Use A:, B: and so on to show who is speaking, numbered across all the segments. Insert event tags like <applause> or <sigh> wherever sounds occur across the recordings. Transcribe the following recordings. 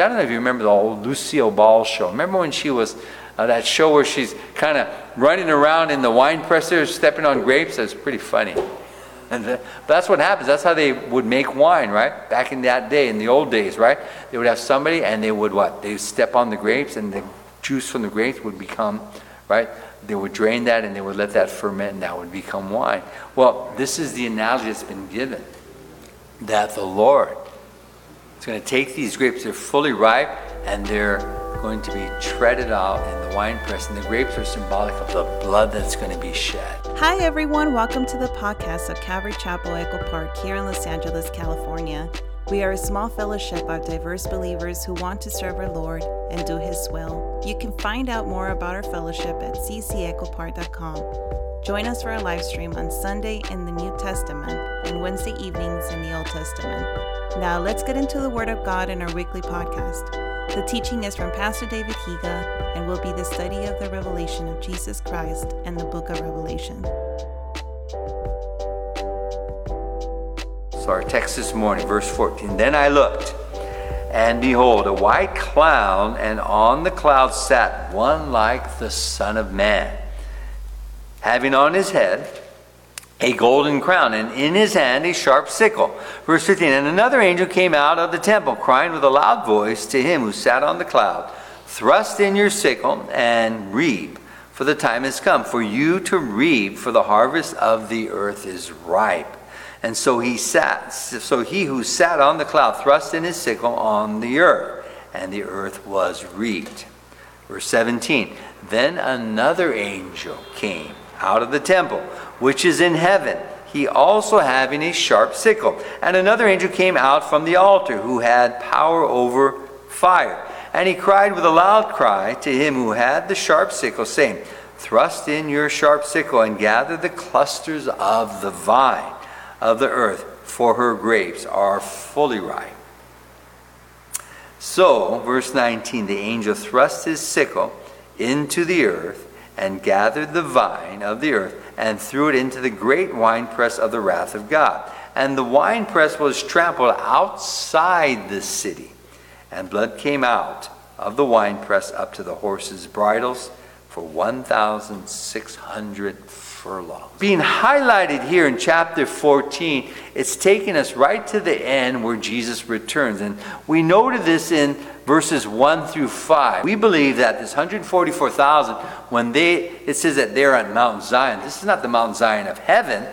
A: I don't know if you remember the old Lucille Ball show. Remember when she was uh, that show where she's kind of running around in the wine presser, stepping on grapes? That's pretty funny. And the, that's what happens. That's how they would make wine, right? Back in that day, in the old days, right? They would have somebody and they would what? They would step on the grapes and the juice from the grapes would become, right? They would drain that and they would let that ferment and that would become wine. Well, this is the analogy that's been given that the Lord is going to take these grapes, they're fully ripe and they're going to be treaded out in the wine press. And the grapes are symbolic of the blood that's going to be shed.
B: Hi, everyone. Welcome to the podcast of Calvary Chapel Echo Park here in Los Angeles, California. We are a small fellowship of diverse believers who want to serve our Lord and do His will. You can find out more about our fellowship at ccechopark.com. Join us for our live stream on Sunday in the New Testament and Wednesday evenings in the Old Testament. Now, let's get into the Word of God in our weekly podcast. The teaching is from Pastor David Higa and will be the study of the revelation of Jesus Christ and the book of Revelation.
A: Our text this morning, verse 14 Then I looked, and behold, a white cloud, and on the cloud sat one like the Son of Man, having on his head a golden crown, and in his hand a sharp sickle. Verse 15 And another angel came out of the temple, crying with a loud voice to him who sat on the cloud Thrust in your sickle and reap, for the time has come for you to reap, for the harvest of the earth is ripe. And so he sat, so he who sat on the cloud thrust in his sickle on the earth, and the earth was reaped. Verse 17 Then another angel came out of the temple which is in heaven, he also having a sharp sickle. And another angel came out from the altar, who had power over fire. And he cried with a loud cry to him who had the sharp sickle, saying, Thrust in your sharp sickle and gather the clusters of the vine of the earth, for her grapes are fully ripe. So, verse 19, the angel thrust his sickle into the earth and gathered the vine of the earth and threw it into the great winepress of the wrath of God. And the winepress was trampled outside the city, and blood came out of the winepress up to the horses' bridles for 1,600 furlongs. Being highlighted here in chapter 14, it's taking us right to the end where Jesus returns. And we noted this in verses 1 through 5. We believe that this 144,000, when they, it says that they're on Mount Zion, this is not the Mount Zion of heaven.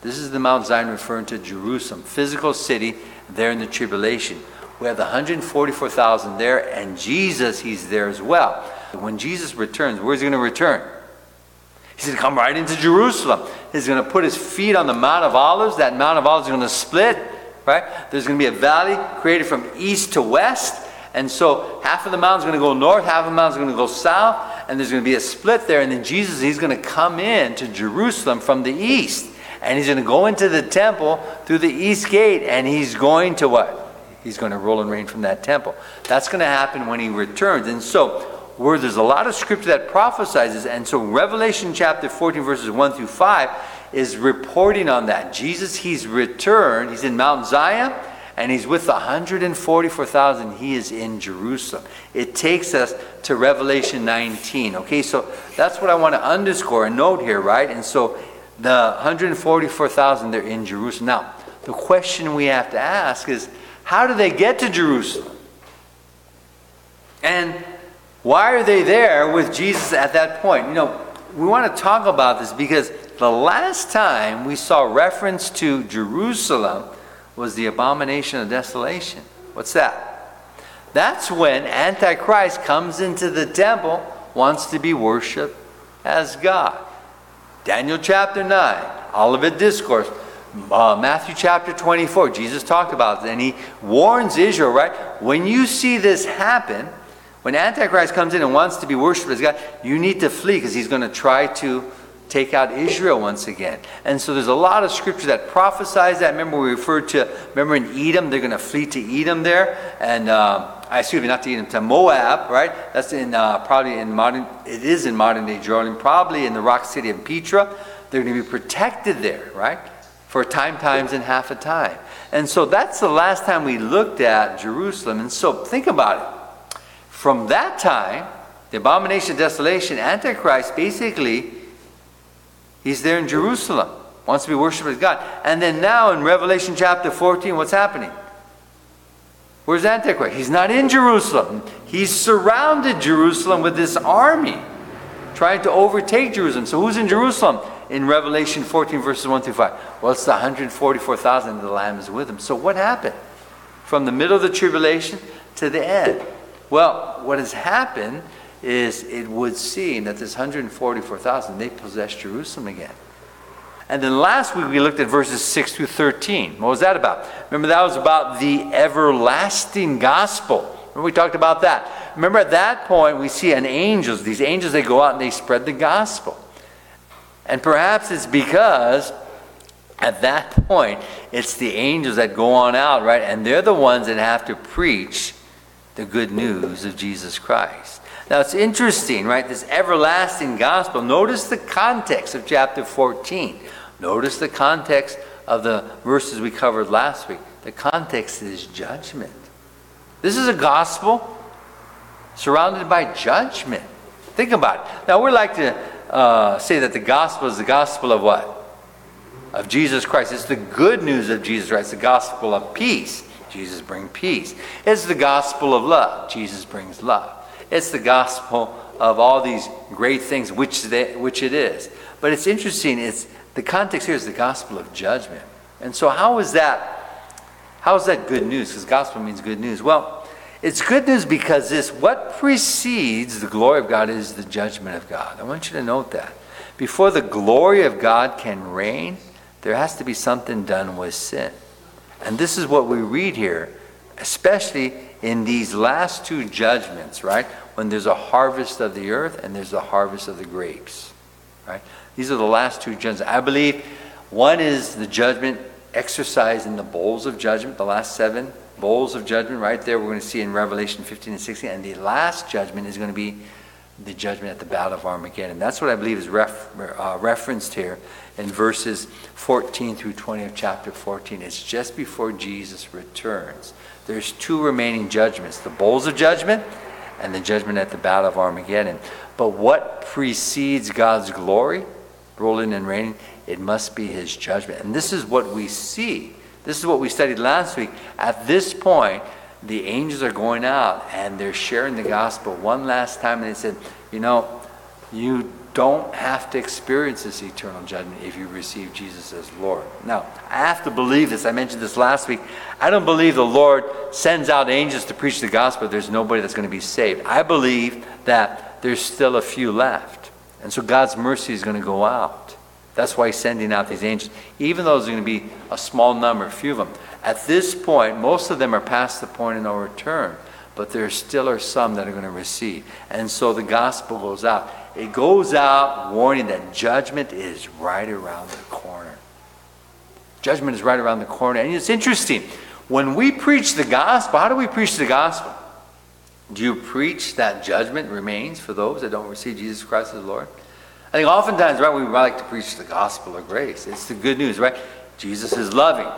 A: This is the Mount Zion referring to Jerusalem, physical city there in the tribulation. We have the 144,000 there, and Jesus, he's there as well. When Jesus returns, where's he going to return? He's going to come right into Jerusalem. He's going to put his feet on the Mount of Olives. That Mount of Olives is going to split, right? There's going to be a valley created from east to west and so half of the mountain's going to go north, half of the mountain's going to go south, and there's going to be a split there. And then Jesus, he's going to come in to Jerusalem from the east. And he's going to go into the temple through the east gate, and he's going to what? He's going to rule and reign from that temple. That's going to happen when he returns. And so, where there's a lot of scripture that prophesizes, and so Revelation chapter 14, verses 1 through 5, is reporting on that. Jesus, he's returned. He's in Mount Zion and he's with the 144,000. He is in Jerusalem. It takes us to Revelation 19. Okay, so that's what I want to underscore and note here, right? And so the 144,000, they're in Jerusalem. Now, the question we have to ask is how do they get to Jerusalem? And why are they there with Jesus at that point? You know, we want to talk about this because the last time we saw reference to Jerusalem was the abomination of desolation. What's that? That's when Antichrist comes into the temple, wants to be worshiped as God. Daniel chapter 9, Olivet Discourse, uh, Matthew chapter 24, Jesus talked about it, and he warns Israel, right? When you see this happen, when Antichrist comes in and wants to be worshiped as God, you need to flee because he's going to try to take out Israel once again. And so there's a lot of scripture that prophesies that. Remember, we referred to, remember in Edom, they're going to flee to Edom there. And, uh, excuse me, not to Edom, to Moab, right? That's in, uh, probably in modern, it is in modern day Jordan, probably in the rock city of Petra. They're going to be protected there, right? for time times and half a time. And so that's the last time we looked at Jerusalem. And so think about it. From that time, the abomination of desolation, Antichrist basically, he's there in Jerusalem, wants to be worshipped as God. And then now in Revelation chapter 14, what's happening? Where's Antichrist? He's not in Jerusalem. He's surrounded Jerusalem with this army trying to overtake Jerusalem. So who's in Jerusalem? in Revelation 14, verses 1 through 5? Well, it's the 144,000 the Lamb is with them. So what happened? From the middle of the tribulation to the end. Well, what has happened is it would seem that this 144,000, they possess Jerusalem again. And then last week we looked at verses 6 through 13. What was that about? Remember, that was about the everlasting gospel. Remember, we talked about that. Remember, at that point, we see an angels, these angels, they go out and they spread the gospel. And perhaps it's because at that point, it's the angels that go on out, right? And they're the ones that have to preach the good news of Jesus Christ. Now it's interesting, right? This everlasting gospel. Notice the context of chapter 14. Notice the context of the verses we covered last week. The context is judgment. This is a gospel surrounded by judgment. Think about it. Now, we like to uh, say that the gospel is the gospel of what? Of Jesus Christ. It's the good news of Jesus Christ, the gospel of peace. Jesus brings peace. It's the gospel of love. Jesus brings love. It's the gospel of all these great things, which, they, which it is. But it's interesting, it's, the context here is the gospel of judgment. And so, how is that? How is that good news? Because gospel means good news. Well, it's good news because this, what precedes the glory of God is the judgment of God. I want you to note that. Before the glory of God can reign, there has to be something done with sin. And this is what we read here, especially in these last two judgments, right? When there's a harvest of the earth and there's a harvest of the grapes, right? These are the last two judgments. I believe one is the judgment exercised in the bowls of judgment, the last seven bowls of judgment right there we're going to see in revelation 15 and 16 and the last judgment is going to be the judgment at the battle of armageddon that's what i believe is ref, uh, referenced here in verses 14 through 20 of chapter 14 it's just before jesus returns. There's two remaining judgments the bowls of judgment and the judgment at the battle of armageddon. But what precedes god's glory ruling and reigning it must be his judgment. And this is what we see. This is what we studied last week. At this point, the angels are going out and they're sharing the gospel one last time. And they said, You know, you don't have to experience this eternal judgment if you receive Jesus as Lord. Now, I have to believe this. I mentioned this last week. I don't believe the Lord sends out angels to preach the gospel. There's nobody that's going to be saved. I believe that there's still a few left. And so God's mercy is going to go out. That's why he's sending out these angels, even though there's going to be a small number, a few of them. At this point, most of them are past the point of no return, but there still are some that are going to receive. And so the gospel goes out. It goes out warning that judgment is right around the corner. Judgment is right around the corner. And it's interesting. When we preach the gospel, how do we preach the gospel? Do you preach that judgment remains for those that don't receive Jesus Christ as Lord? I think oftentimes, right, we like to preach the gospel of grace. It's the good news, right? Jesus is loving,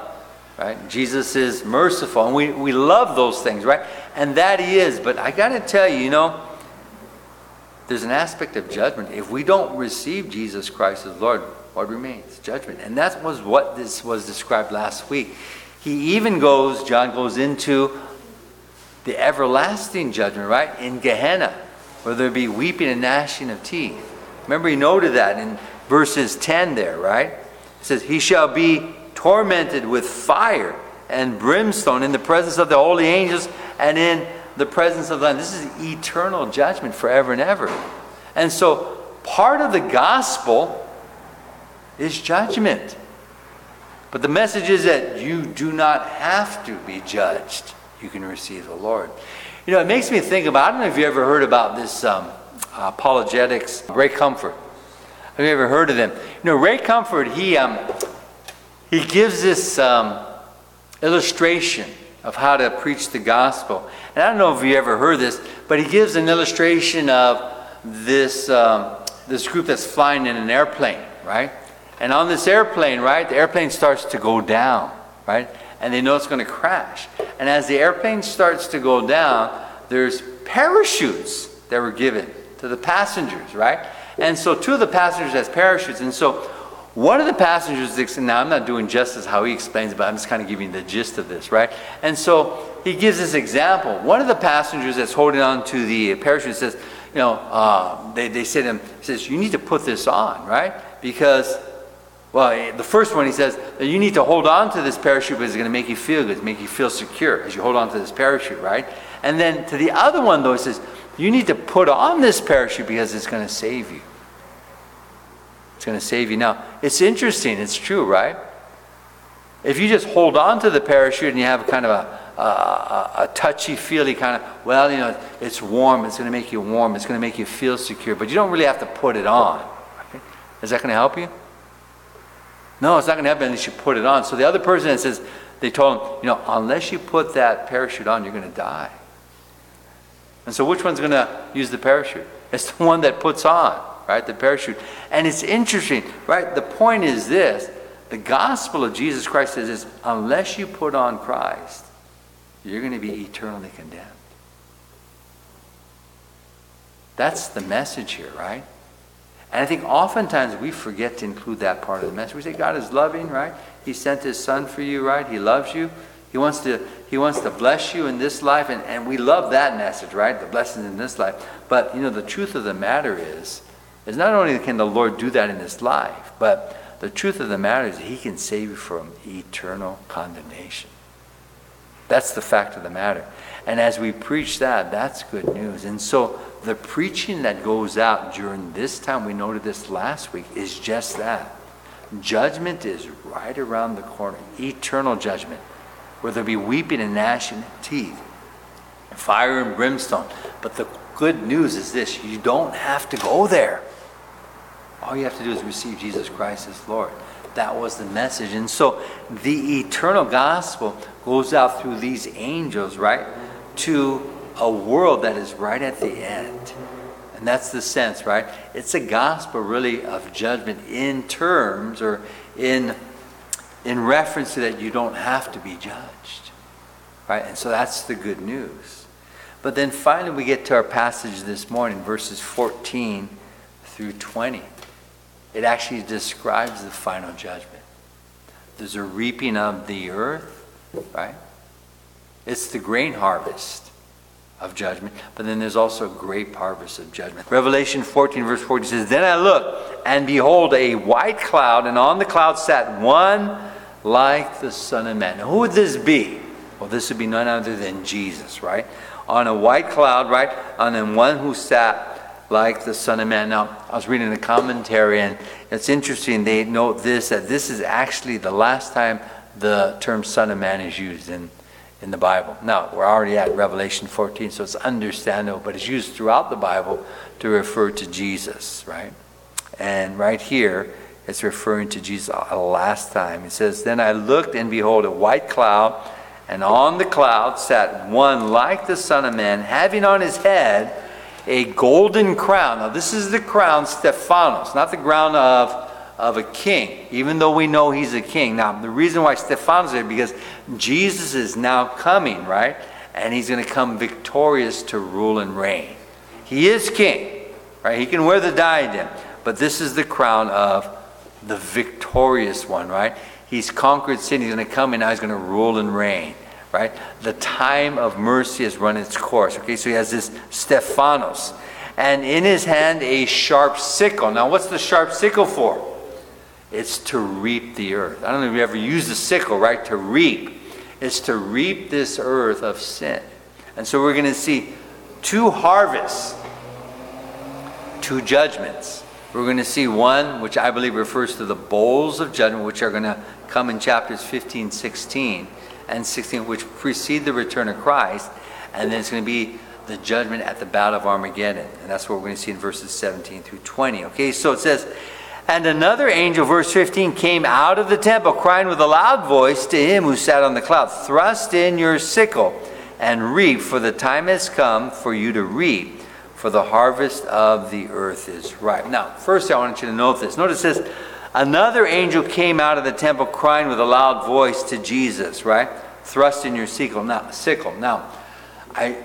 A: right? Jesus is merciful. And we, we love those things, right? And that he is. But I got to tell you, you know, there's an aspect of judgment. If we don't receive Jesus Christ as Lord, what remains? Judgment. And that was what this was described last week. He even goes, John goes into the everlasting judgment, right? In Gehenna, where there be weeping and gnashing of teeth. Remember, he noted that in verses 10 there, right? It says, He shall be tormented with fire and brimstone in the presence of the holy angels and in the presence of them. This is eternal judgment forever and ever. And so, part of the gospel is judgment. But the message is that you do not have to be judged. You can receive the Lord. You know, it makes me think about, I don't know if you ever heard about this um, apologetics, Ray Comfort. Have you ever heard of them? You know, Ray Comfort, he, um, he gives this um, illustration of how to preach the gospel. And I don't know if you ever heard this, but he gives an illustration of this, um, this group that's flying in an airplane, right? And on this airplane, right, the airplane starts to go down, right? And they know it's going to crash. And as the airplane starts to go down, there's parachutes that were given to the passengers, right? And so two of the passengers has parachutes. And so one of the passengers, now I'm not doing justice how he explains it, but I'm just kind of giving the gist of this, right? And so he gives this example. One of the passengers that's holding on to the parachute says, you know, uh, they, they say to him, says, you need to put this on, right? Because, well, eh, the first one he says, you need to hold on to this parachute because it's going to make you feel good, make you feel secure as you hold on to this parachute, right? And then to the other one, though, he says, you need to put on this parachute because it's going to save you. It's going to save you. Now, it's interesting. It's true, right? If you just hold on to the parachute and you have kind of a a, a touchy feely kind of, well, you know, it's warm, it's going to make you warm, it's going to make you feel secure, but you don't really have to put it on. Is that going to help you? No, it's not going to help you unless you put it on. So the other person says, they told him, you know, unless you put that parachute on, you're going to die. And so which one's going to use the parachute? It's the one that puts on, right? The parachute. And it's interesting, right? The point is this the gospel of Jesus Christ is this unless you put on Christ, you're going to be eternally condemned. That's the message here, right? And I think oftentimes we forget to include that part of the message. We say God is loving, right? He sent his son for you, right? He loves you. He wants to, he wants to bless you in this life, and, and we love that message, right? The blessings in this life. But you know, the truth of the matter is, is not only can the Lord do that in this life, but the truth of the matter is he can save you from eternal condemnation. That's the fact of the matter. And as we preach that, that's good news. And so the preaching that goes out during this time, we noted this last week, is just that. Judgment is right around the corner, eternal judgment, where there'll be weeping and gnashing of teeth, fire and brimstone. But the good news is this you don't have to go there. All you have to do is receive Jesus Christ as Lord. That was the message. And so the eternal gospel goes out through these angels, right, to a world that is right at the end. And that's the sense, right? It's a gospel really of judgment in terms or in in reference to that you don't have to be judged. Right? And so that's the good news. But then finally we get to our passage this morning, verses 14 through 20. It actually describes the final judgment. There's a reaping of the earth right? It's the grain harvest of judgment, but then there's also a grape harvest of judgment. Revelation 14, verse 40 says, Then I looked, and behold, a white cloud, and on the cloud sat one like the Son of Man. Now, who would this be? Well, this would be none other than Jesus, right? On a white cloud, right? And then one who sat like the Son of Man. Now, I was reading the commentary, and it's interesting. They note this that this is actually the last time the term Son of Man is used in, in the Bible. Now, we're already at Revelation 14, so it's understandable, but it's used throughout the Bible to refer to Jesus, right? And right here, it's referring to Jesus last time. It says, Then I looked, and behold, a white cloud, and on the cloud sat one like the Son of Man, having on his head a golden crown. Now, this is the crown Stephanos, not the crown of of a king, even though we know he's a king. Now, the reason why Stephanos is there because Jesus is now coming, right? And he's going to come victorious to rule and reign. He is king, right? He can wear the diadem, but this is the crown of the victorious one, right? He's conquered sin. He's going to come and now he's going to rule and reign, right? The time of mercy has run its course. Okay, so he has this Stephanos, and in his hand a sharp sickle. Now, what's the sharp sickle for? It's to reap the earth. I don't know if you ever used a sickle, right? To reap. It's to reap this earth of sin. And so we're going to see two harvests, two judgments. We're going to see one, which I believe refers to the bowls of judgment, which are going to come in chapters 15, 16, and 16, which precede the return of Christ. And then it's going to be the judgment at the battle of Armageddon. And that's what we're going to see in verses 17 through 20. Okay, so it says, and another angel, verse 15, came out of the temple, crying with a loud voice to him who sat on the cloud Thrust in your sickle and reap, for the time has come for you to reap, for the harvest of the earth is ripe. Now, first I want you to note this. Notice this Another angel came out of the temple crying with a loud voice to Jesus, right? Thrust in your sickle. Now, sickle. Now, I,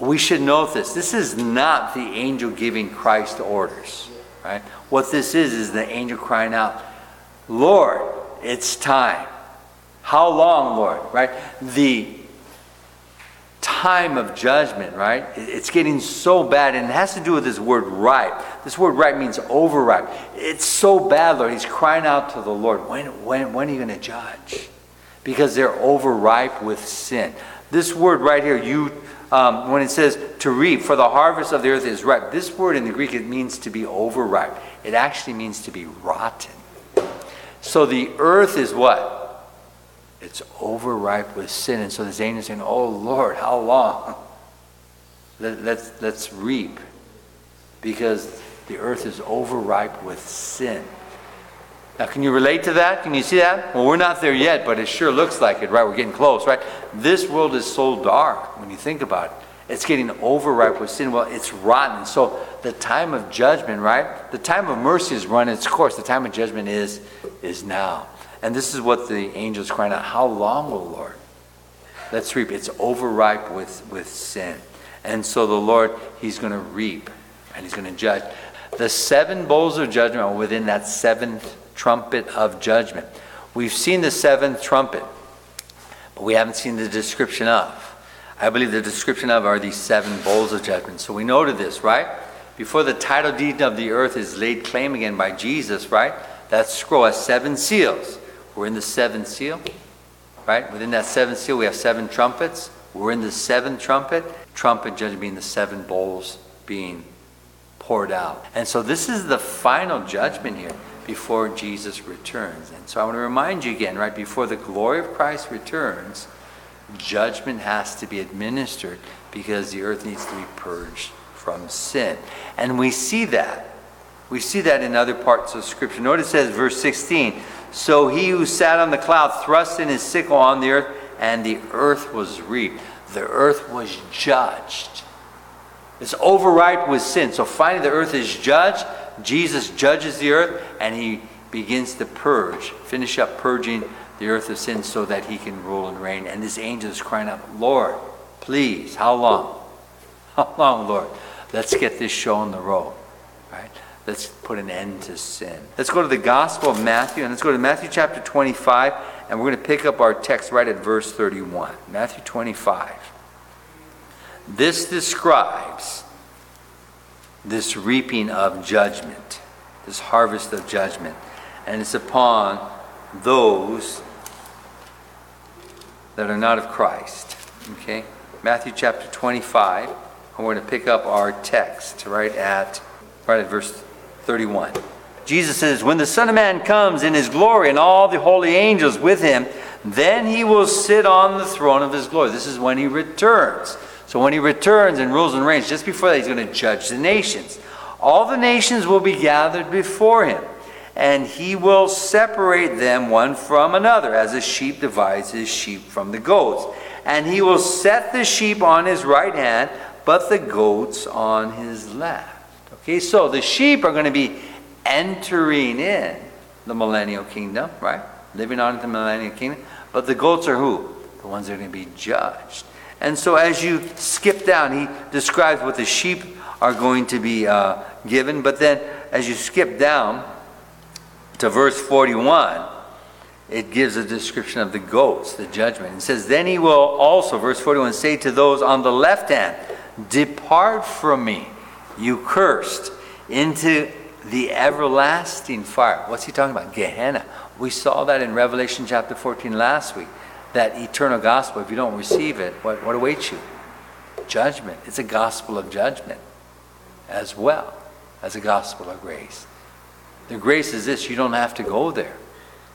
A: we should note this. This is not the angel giving Christ orders, right? What this is, is the angel crying out, Lord, it's time. How long, Lord, right? The time of judgment, right? It's getting so bad, and it has to do with this word ripe. This word ripe means overripe. It's so bad, Lord. He's crying out to the Lord, when, when, when are you going to judge? Because they're overripe with sin. This word right here, you um, when it says to reap, for the harvest of the earth is ripe. This word in the Greek, it means to be overripe. It actually means to be rotten. So the earth is what? It's overripe with sin. And so this angel is saying, Oh Lord, how long? <laughs> Let, let's, let's reap. Because the earth is overripe with sin. Now, can you relate to that? Can you see that? Well, we're not there yet, but it sure looks like it, right? We're getting close, right? This world is so dark when you think about it. It's getting overripe with sin. Well, it's rotten. So the time of judgment, right? The time of mercy has run its course. The time of judgment is is now. And this is what the angels crying out, How long, O Lord? Let's reap. It's overripe with, with sin. And so the Lord, He's going to reap and He's going to judge. The seven bowls of judgment are within that seventh trumpet of judgment. We've seen the seventh trumpet, but we haven't seen the description of. I believe the description of are these seven bowls of judgment. So we noted this, right? Before the title deed of the earth is laid claim again by Jesus, right? That scroll has seven seals. We're in the seventh seal, right? Within that seventh seal, we have seven trumpets. We're in the seventh trumpet. Trumpet judgment being the seven bowls being poured out. And so this is the final judgment here before Jesus returns. And so I want to remind you again, right, before the glory of Christ returns, judgment has to be administered because the earth needs to be purged from sin. And we see that. We see that in other parts of Scripture. Notice it says, verse 16 So he who sat on the cloud thrust in his sickle on the earth, and the earth was reaped. The earth was judged. It's overripe with sin. So finally, the earth is judged. Jesus judges the earth, and he begins to purge, finish up purging the earth of sin so that he can rule and reign. And this angel is crying out, Lord, please, how long? <laughs> How long, Lord? Let's get this show on the road. Right? Let's put an end to sin. Let's go to the Gospel of Matthew, and let's go to Matthew chapter 25, and we're going to pick up our text right at verse 31. Matthew 25. This describes this reaping of judgment, this harvest of judgment, and it's upon those that are not of Christ. Okay? Matthew chapter 25. And we're going to pick up our text right at right at verse 31. Jesus says, When the Son of Man comes in his glory and all the holy angels with him, then he will sit on the throne of his glory. This is when he returns. So when he returns and rules and reigns, just before that, he's going to judge the nations. All the nations will be gathered before him and he will separate them one from another, as a sheep divides his sheep from the goats. And he will set the sheep on his right hand, but the goats on his left. Okay, so the sheep are going to be entering in the millennial kingdom, right? Living on in the millennial kingdom. But the goats are who? The ones that are going to be judged. And so as you skip down, he describes what the sheep are going to be uh, given. But then as you skip down, to verse 41, it gives a description of the goats, the judgment. It says, Then he will also, verse 41, say to those on the left hand, Depart from me, you cursed, into the everlasting fire. What's he talking about? Gehenna. We saw that in Revelation chapter 14 last week. That eternal gospel, if you don't receive it, what, what awaits you? Judgment. It's a gospel of judgment as well as a gospel of grace. The grace is this you don't have to go there.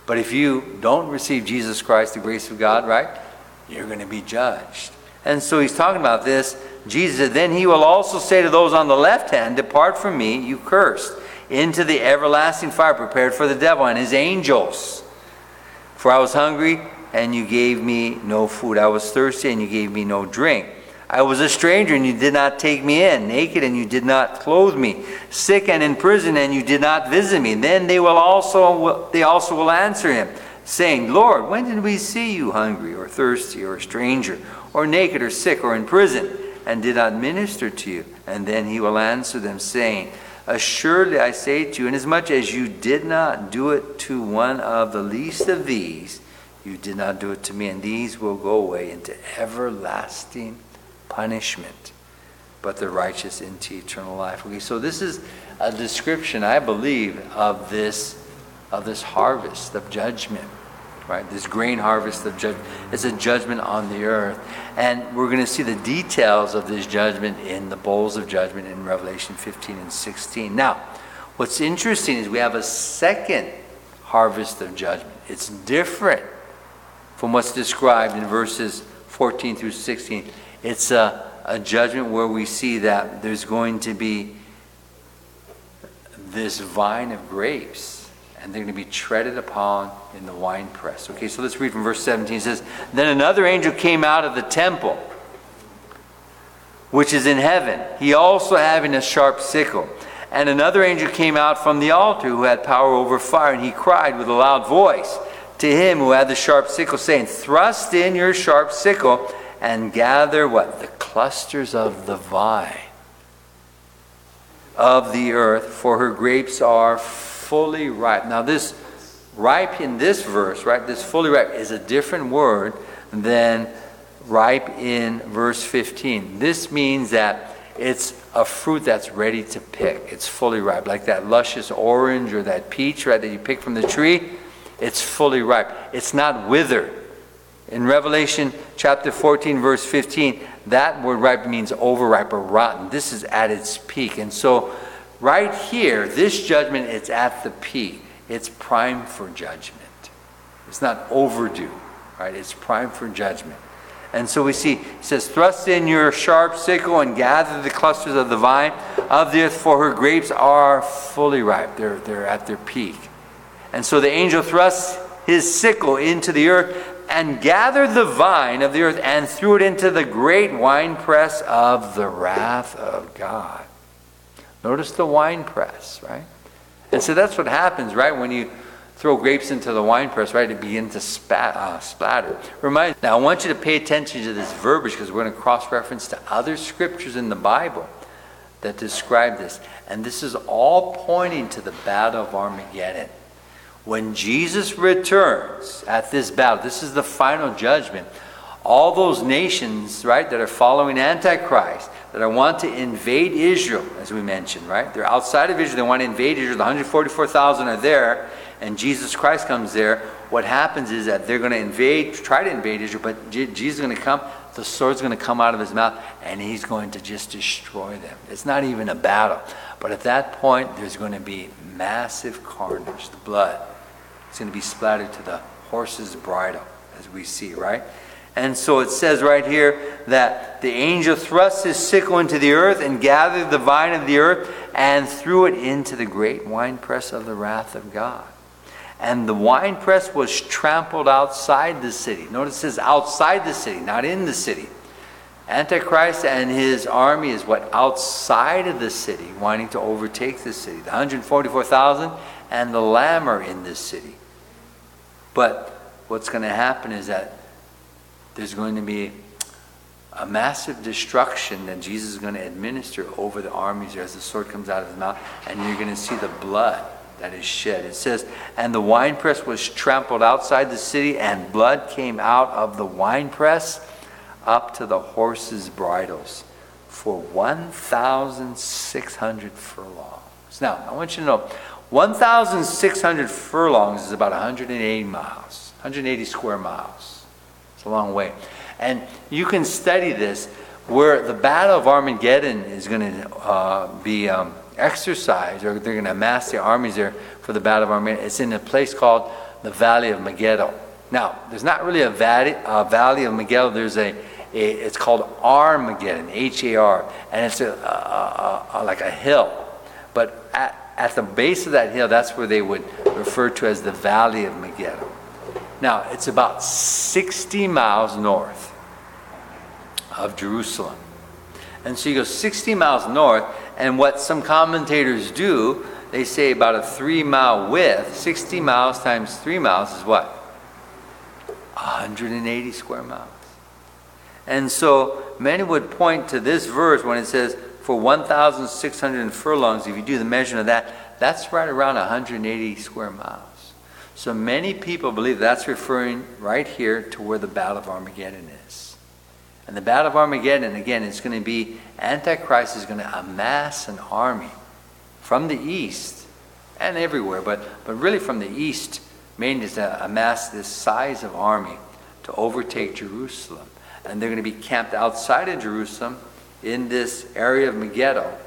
A: But if you don't receive Jesus Christ, the grace of God, right, you're going to be judged. And so he's talking about this. Jesus said, Then he will also say to those on the left hand, Depart from me, you cursed, into the everlasting fire prepared for the devil and his angels. For I was hungry, and you gave me no food. I was thirsty, and you gave me no drink. I was a stranger and you did not take me in, naked and you did not clothe me, sick and in prison and you did not visit me. Then they will also they also will answer him, saying, Lord, when did we see you hungry or thirsty or a stranger or naked or sick or in prison and did not minister to you? And then he will answer them, saying, Assuredly I say to you, inasmuch as you did not do it to one of the least of these, you did not do it to me, and these will go away into everlasting punishment, but the righteous into eternal life. Okay, so this is a description, I believe, of this of this harvest of judgment. Right? This grain harvest of judgment is a judgment on the earth. And we're going to see the details of this judgment in the bowls of judgment in Revelation 15 and 16. Now, what's interesting is we have a second harvest of judgment. It's different from what's described in verses 14 through 16. It's a, a judgment where we see that there's going to be this vine of grapes, and they're going to be treaded upon in the winepress. Okay, so let's read from verse 17. It says, Then another angel came out of the temple, which is in heaven, he also having a sharp sickle. And another angel came out from the altar who had power over fire, and he cried with a loud voice to him who had the sharp sickle, saying, Thrust in your sharp sickle and gather what? The clusters of the vine of the earth, for her grapes are fully ripe. Now, this ripe in this verse, right, this fully ripe is a different word than ripe in verse 15. This means that it's a fruit that's ready to pick. It's fully ripe, like that luscious orange or that peach, right, that you pick from the tree. It's fully ripe. It's not withered. In Revelation chapter 14, verse 15, that word ripe means overripe or rotten. This is at its peak. And so, right here, this judgment is at the peak. It's prime for judgment. It's not overdue, right? It's prime for judgment. And so we see, it says, Thrust in your sharp sickle and gather the clusters of the vine of the earth, for her grapes are fully ripe. They're, they're at their peak. And so the angel thrust his sickle into the earth and gathered the vine of the earth and threw it into the great winepress of the wrath of God. Notice the winepress, right? And so that's what happens, right? When you throw grapes into the winepress, right? It begins to spat, uh, splatter. Remind now, I want you to pay attention to this verbiage because we're going to cross-reference to other scriptures in the Bible that describe this, and this is all pointing to the battle of Armageddon. When Jesus returns at this battle, this is the final judgment. All those nations, right, that are following Antichrist, that want to invade Israel, as we mentioned, right? They're outside of Israel, they want to invade Israel. The 144,000 are there, and Jesus Christ comes there. What happens is that they're going to invade, try to invade Israel, but Jesus is going to come, the sword's going to come out of his mouth, and he's going to just destroy them. It's not even a battle. But at that point, there's going to be massive carnage, the blood. It's going to be splattered to the horse's bridle, as we see, right? And so it says right here that the angel thrust his sickle into the earth and gathered the vine of the earth and threw it into the great winepress of the wrath of God. And the winepress was trampled outside the city. Notice it says outside the city, not in the city. Antichrist and his army is what? Outside of the city, wanting to overtake the city. The 144,000 and the Lamb are in this city. But what's going to happen is that there's going to be a massive destruction that Jesus is going to administer over the armies as the sword comes out of his mouth, and you're going to see the blood that is shed. It says, And the winepress was trampled outside the city, and blood came out of the winepress up to the horses' bridles for 1,600 furlongs. Now, I want you to know 1,600 furlongs is about 180 miles, 180 square miles. It's a long way. And you can study this where the Battle of Armageddon is going to uh, be um, exercised, or they're going to amass the armies there for the Battle of Armageddon. It's in a place called the Valley of Megiddo. Now, there's not really a valley, a valley of Megiddo. There's a, a, it's called Armageddon, H-A-R, and it's a, a, like a hill. But at, at the base of that hill, that's where they would refer to as the Valley of Megiddo. Now, it's about 60 miles north of Jerusalem. And so you go 60 miles north, and what some commentators do, they say about a three mile width, 60 miles times three miles is what? 180 square miles. And so many would point to this verse when it says, for 1,600 furlongs, if you do the measurement of that, that's right around 180 square miles. So many people believe that's referring right here to where the Battle of Armageddon is. And the Battle of Armageddon, again, is going to be Antichrist is going to amass an army from the east and everywhere, but, but really from the east, mainly to amass this size of army to overtake Jerusalem. And they're going to be camped outside of Jerusalem in this area of Megiddo.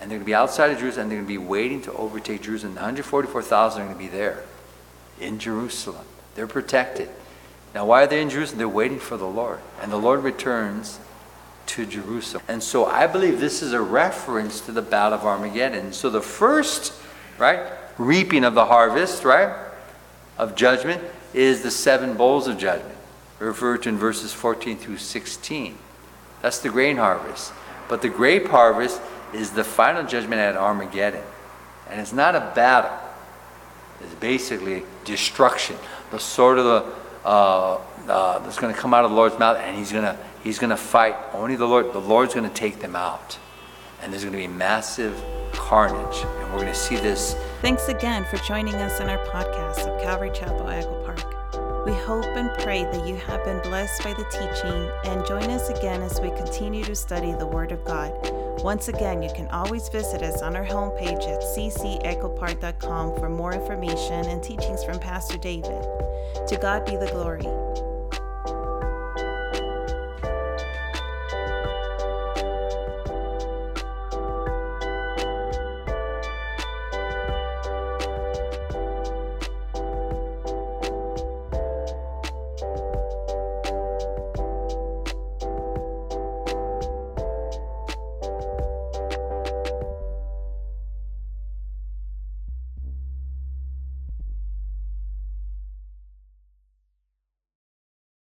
A: And they're going to be outside of Jerusalem and they're going to be waiting to overtake Jerusalem. The 144,000 are going to be there in Jerusalem. They're protected. Now, why are they in Jerusalem? They're waiting for the Lord. And the Lord returns to Jerusalem. And so I believe this is a reference to the Battle of Armageddon. So the first, right, reaping of the harvest, right, of judgment is the seven bowls of judgment, referred to in verses 14 through 16. That's the grain harvest. But the grape harvest is the final judgment at Armageddon. And it's not a battle, it's basically destruction. The sword of the uh, uh, that's going to come out of the Lord's mouth, and he's going to he's going to fight. Only the Lord. The Lord's going to take them out, and there's going to be massive carnage, and we're going to see this.
B: Thanks again for joining us in our podcast of Calvary Chapel, Echo Park. We hope and pray that you have been blessed by the teaching, and join us again as we continue to study the Word of God. Once again, you can always visit us on our homepage at ccechopark.com for more information and teachings from Pastor David. To God be the glory.